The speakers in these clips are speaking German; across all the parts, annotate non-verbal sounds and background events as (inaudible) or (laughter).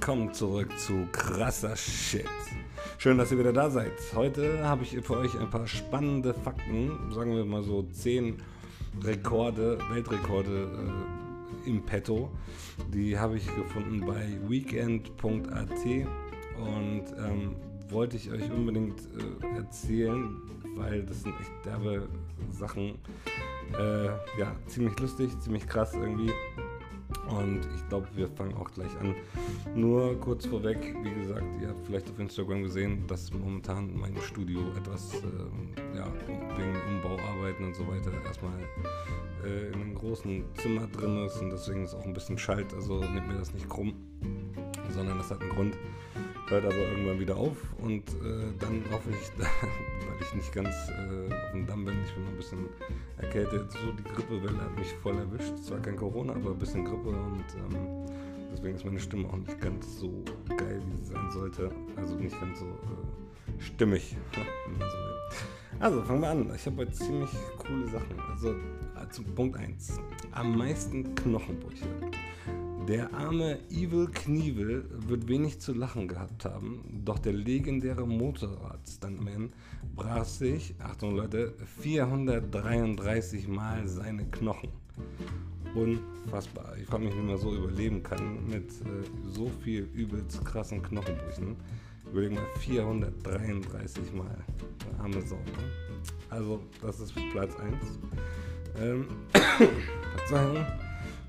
willkommen zurück zu krasser Shit. Schön, dass ihr wieder da seid. Heute habe ich für euch ein paar spannende Fakten, sagen wir mal so 10 Rekorde, Weltrekorde äh, im Petto. Die habe ich gefunden bei weekend.at und ähm, wollte ich euch unbedingt äh, erzählen, weil das sind echt derbe Sachen. Äh, ja, ziemlich lustig, ziemlich krass irgendwie. Und ich glaube, wir fangen auch gleich an. Nur kurz vorweg, wie gesagt, ihr habt vielleicht auf Instagram gesehen, dass momentan mein Studio etwas, äh, ja, wegen Umbauarbeiten und so weiter, erstmal äh, in einem großen Zimmer drin ist und deswegen ist auch ein bisschen Schalt. Also nehmt mir das nicht krumm, sondern das hat einen Grund hört aber irgendwann wieder auf und äh, dann hoffe ich, (laughs) weil ich nicht ganz äh, auf dem Damm bin, ich bin noch ein bisschen erkältet, so die Grippewelle hat mich voll erwischt. Zwar kein Corona, aber ein bisschen Grippe und ähm, deswegen ist meine Stimme auch nicht ganz so geil, wie sie sein sollte. Also nicht ganz so äh, stimmig, (laughs) wenn man so will. Also fangen wir an. Ich habe heute ziemlich coole Sachen. Also äh, zu Punkt 1. Am meisten Knochenbrüche. Der arme Evil Knievel wird wenig zu lachen gehabt haben, doch der legendäre Motorrad-Stuntman brach sich, Achtung Leute, 433 Mal seine Knochen. Unfassbar. Ich frage mich, wie man so überleben kann mit äh, so viel übelst krassen Knochenbrüchen. Überlegen mal 433 Mal. Arme Sau. Ne? Also, das ist Platz 1. Ähm, (coughs)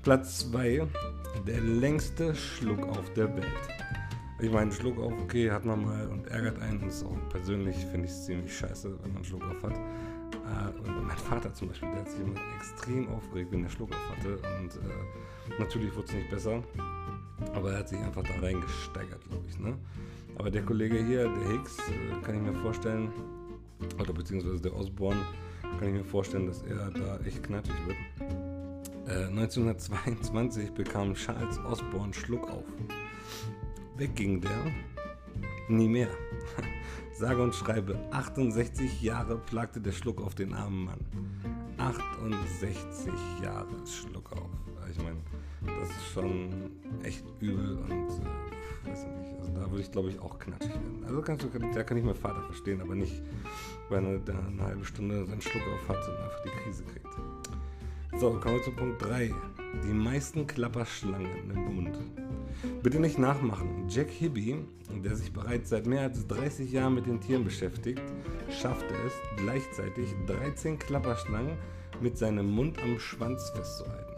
Platz 2 der längste Schluck auf der Welt. Ich meine, Schluck auf, okay, hat man mal und ärgert einen. Das ist auch persönlich, finde ich es ziemlich scheiße, wenn man Schluck auf hat. Äh, und mein Vater zum Beispiel, der hat sich immer extrem aufgeregt, wenn er Schluck auf hatte. Und äh, natürlich wurde es nicht besser. Aber er hat sich einfach da reingesteigert, glaube ich. Ne? Aber der Kollege hier, der Hicks, äh, kann ich mir vorstellen, oder beziehungsweise der Osborne, kann ich mir vorstellen, dass er da echt knatschig wird. 1922 äh, bekam Charles Osborne Schluck auf. Weg ging der, nie mehr. (laughs) Sage und schreibe, 68 Jahre plagte der Schluck auf den armen Mann. 68 Jahre Schluck auf. Ich meine, das ist schon echt übel und äh, weiß nicht. Also da würde ich glaube ich auch knatschig werden. Also kannst du, da kann ich meinen Vater verstehen, aber nicht, weil er da eine halbe Stunde seinen Schluck auf hat und einfach die Krise kriegt. So, kommen wir zu Punkt 3. Die meisten Klapperschlangen im Mund. Bitte nicht nachmachen. Jack Hibby, der sich bereits seit mehr als 30 Jahren mit den Tieren beschäftigt, schaffte es gleichzeitig 13 Klapperschlangen mit seinem Mund am Schwanz festzuhalten.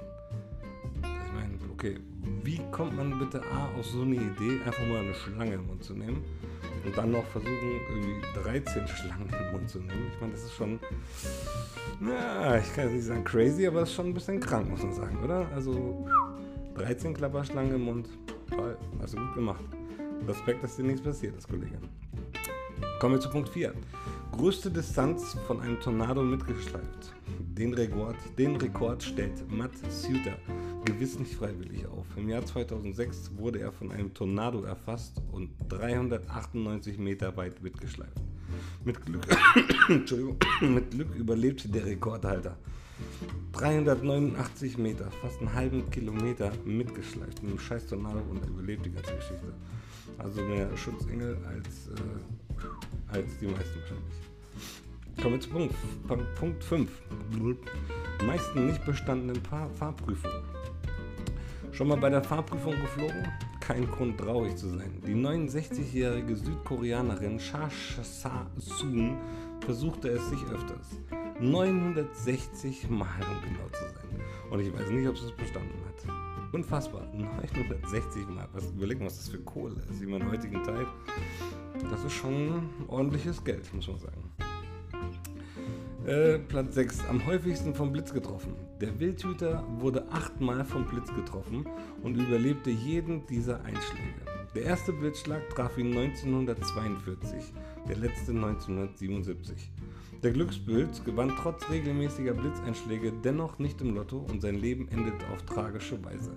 Ich meine, okay, wie kommt man bitte A auf so eine Idee, einfach mal eine Schlange im Mund zu nehmen und dann noch versuchen, irgendwie 13 Schlangen im Mund zu nehmen? Ich meine, das ist schon na, ich kann jetzt nicht sagen crazy, aber es ist schon ein bisschen krank, muss man sagen, oder? Also 13 Klapperschlangen im Mund. Toll, du gut gemacht. Respekt, dass dir nichts passiert ist, Kollege. Kommen wir zu Punkt 4. Größte Distanz von einem Tornado mitgeschleift. Den Rekord, den Rekord stellt Matt Suter gewiss nicht freiwillig auf. Im Jahr 2006 wurde er von einem Tornado erfasst und 398 Meter weit mitgeschleift. Mit Glück, (coughs) (coughs) mit Glück überlebte der Rekordhalter. 389 Meter, fast einen halben Kilometer mitgeschleift mit einem scheiß Tornado und er überlebt die ganze Geschichte. Also mehr Schutzengel als, äh, als die meisten wahrscheinlich. Kommen wir zu Punkt, Punkt 5. Die meisten nicht bestandenen Fahrprüfungen. Schon mal bei der Fahrprüfung geflogen? Kein Grund traurig zu sein. Die 69-jährige Südkoreanerin Cha Sa-soon versuchte es sich öfters. 960 Mal, um genau zu sein. Und ich weiß nicht, ob sie es bestanden hat. Unfassbar. 960 Mal. Was, überleg mal, was das für Kohle ist in meiner heutigen Zeit. Das ist schon ordentliches Geld, muss man sagen. Äh, Platz 6. Am häufigsten vom Blitz getroffen. Der Wildhüter wurde achtmal vom Blitz getroffen und überlebte jeden dieser Einschläge. Der erste Blitzschlag traf ihn 1942, der letzte 1977. Der Glücksbild gewann trotz regelmäßiger Blitzeinschläge dennoch nicht im Lotto und sein Leben endete auf tragische Weise.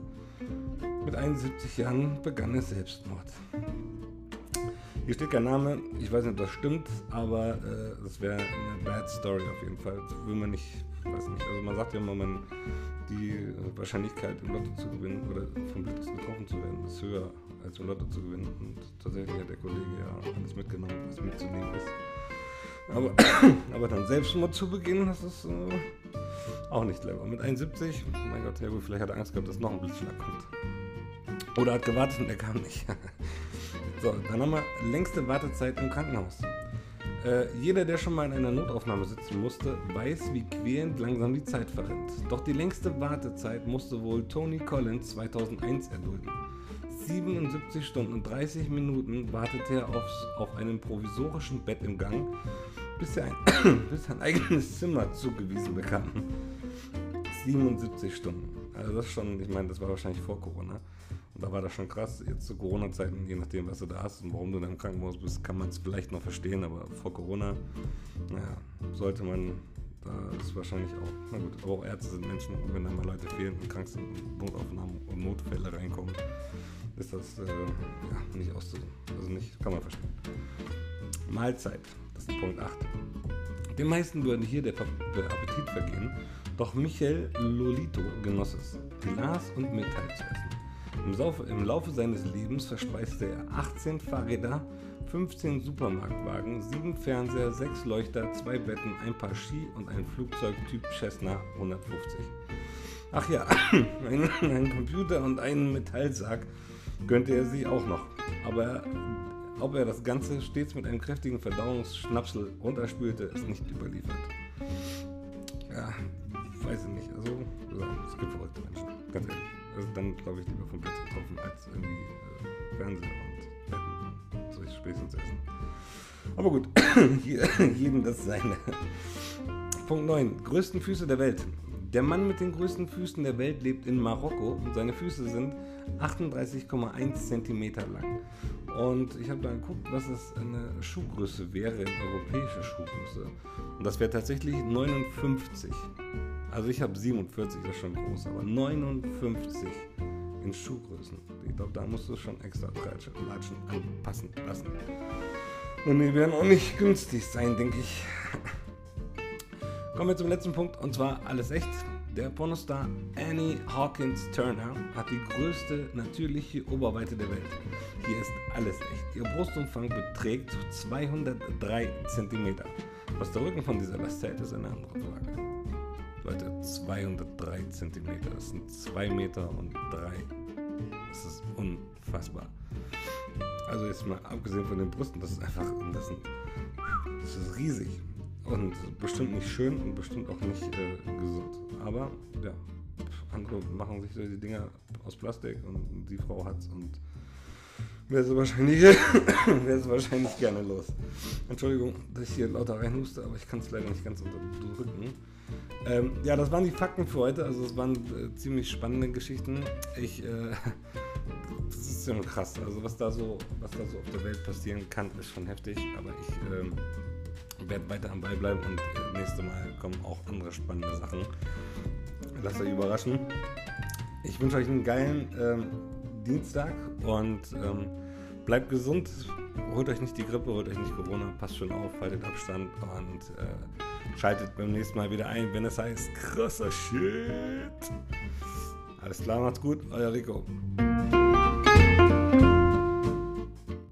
Mit 71 Jahren begann er Selbstmord. Hier steht kein Name, ich weiß nicht, ob das stimmt, aber äh, das wäre eine bad story auf jeden Fall. Das will man nicht, weiß nicht. Also man sagt ja immer, man, die Wahrscheinlichkeit im Lotto zu gewinnen oder vom Blitz getroffen zu werden ist höher als Lotto zu gewinnen. Und tatsächlich hat der Kollege ja alles mitgenommen, was mitzunehmen ist. Aber, (coughs) aber dann Selbstmord zu beginnen, das ist äh, auch nicht clever. Mit 71, mein Gott, ja gut, vielleicht hat er Angst gehabt, dass noch ein Blitzschlag kommt. Oder hat gewartet und er kam nicht. (laughs) so, dann haben wir längste Wartezeit im Krankenhaus. Äh, jeder, der schon mal in einer Notaufnahme sitzen musste, weiß, wie quälend langsam die Zeit verrennt. Doch die längste Wartezeit musste wohl Tony Collins 2001 erdulden. 77 Stunden und 30 Minuten wartete er aufs, auf einem provisorischen Bett im Gang, bis er ein, (coughs) bis ein eigenes Zimmer zugewiesen bekam. 77 Stunden. Also das schon, ich meine, das war wahrscheinlich vor Corona. Und da war das schon krass. Jetzt zu Corona-Zeiten, je nachdem, was du da hast und warum du da im Krankenhaus bist, kann man es vielleicht noch verstehen. Aber vor Corona, naja, sollte man, da ist wahrscheinlich auch, na gut, aber auch Ärzte sind Menschen. Und wenn da mal Leute fehlen und krank sind, Notaufnahmen und Notfälle reinkommen, ist das äh, ja, nicht auszusuchen. Also nicht, kann man verstehen. Mahlzeit, das ist Punkt 8. Den meisten würde hier der, der Appetit vergehen, doch Michael Lolito genoss es, Glas und Metall zu essen. Im, Saufe, Im, Laufe seines Lebens verspeiste er 18 Fahrräder, 15 Supermarktwagen, 7 Fernseher, 6 Leuchter, 2 Betten, ein Paar Ski und ein Flugzeug Typ Cessna 150. Ach ja, (clears throat) ein, ein Computer und einen Metallsack gönnte er sich auch noch. Aber ob er das Ganze stets mit einem kräftigen Verdauungsschnapsel runterspülte, ist nicht überliefert. Ja, weiß ich nicht. Also, es gibt verrückte Menschen, ganz ehrlich. Also dann glaube ich lieber vom Bett getroffen, als irgendwie äh, Fernseher und Betten und solche Späßchen zu essen. Aber gut, (coughs) (coughs) jedem das seine. Punkt 9. Größten Füße der Welt. Der Mann mit den größten Füßen der Welt lebt in Marokko und seine Füße sind 38,1 cm lang. Und ich habe da geguckt, was es eine Schuhgröße wäre, eine europäische Schuhgröße. Und das wäre tatsächlich 59. Also ich habe 47, das ist schon groß, aber 59 in Schuhgrößen. Ich glaube, da musst du schon extra Latschen anpassen lassen. Und die werden auch nicht günstig sein, denke ich. Kommen wir zum letzten Punkt und zwar alles echt. Der Pornostar Annie Hawkins Turner hat die größte natürliche Oberweite der Welt. Hier ist alles echt. Ihr Brustumfang beträgt 203 cm. Was der Rücken von dieser Weste hält, ist eine andere Frage. Leute, 203 cm. Das sind 2 Meter und 3. Das ist unfassbar. Also jetzt mal abgesehen von den Brüsten, das ist einfach, das, sind, das ist riesig. Und bestimmt nicht schön und bestimmt auch nicht äh, gesund. Aber ja, andere machen sich so die Dinger aus Plastik und die Frau hat's und wäre sie wahrscheinlich, (coughs) wahrscheinlich gerne los. Entschuldigung, dass ich hier lauter reinhuste, aber ich kann es leider nicht ganz unterdrücken. Ähm, ja, das waren die Fakten für heute. Also es waren äh, ziemlich spannende Geschichten. Ich, äh, (laughs) das ist schon krass. Also was da so, was da so auf der Welt passieren kann, ist schon heftig. Aber ich ähm, werde weiter am Ball bleiben und äh, nächste Mal kommen auch andere spannende Sachen. Lasst euch überraschen. Ich wünsche euch einen geilen ähm, Dienstag und ähm, bleibt gesund. Holt euch nicht die Grippe, holt euch nicht Corona, passt schon auf, haltet Abstand und äh, schaltet beim nächsten Mal wieder ein, wenn es heißt krasser Shit. Alles klar, macht's gut, euer Rico.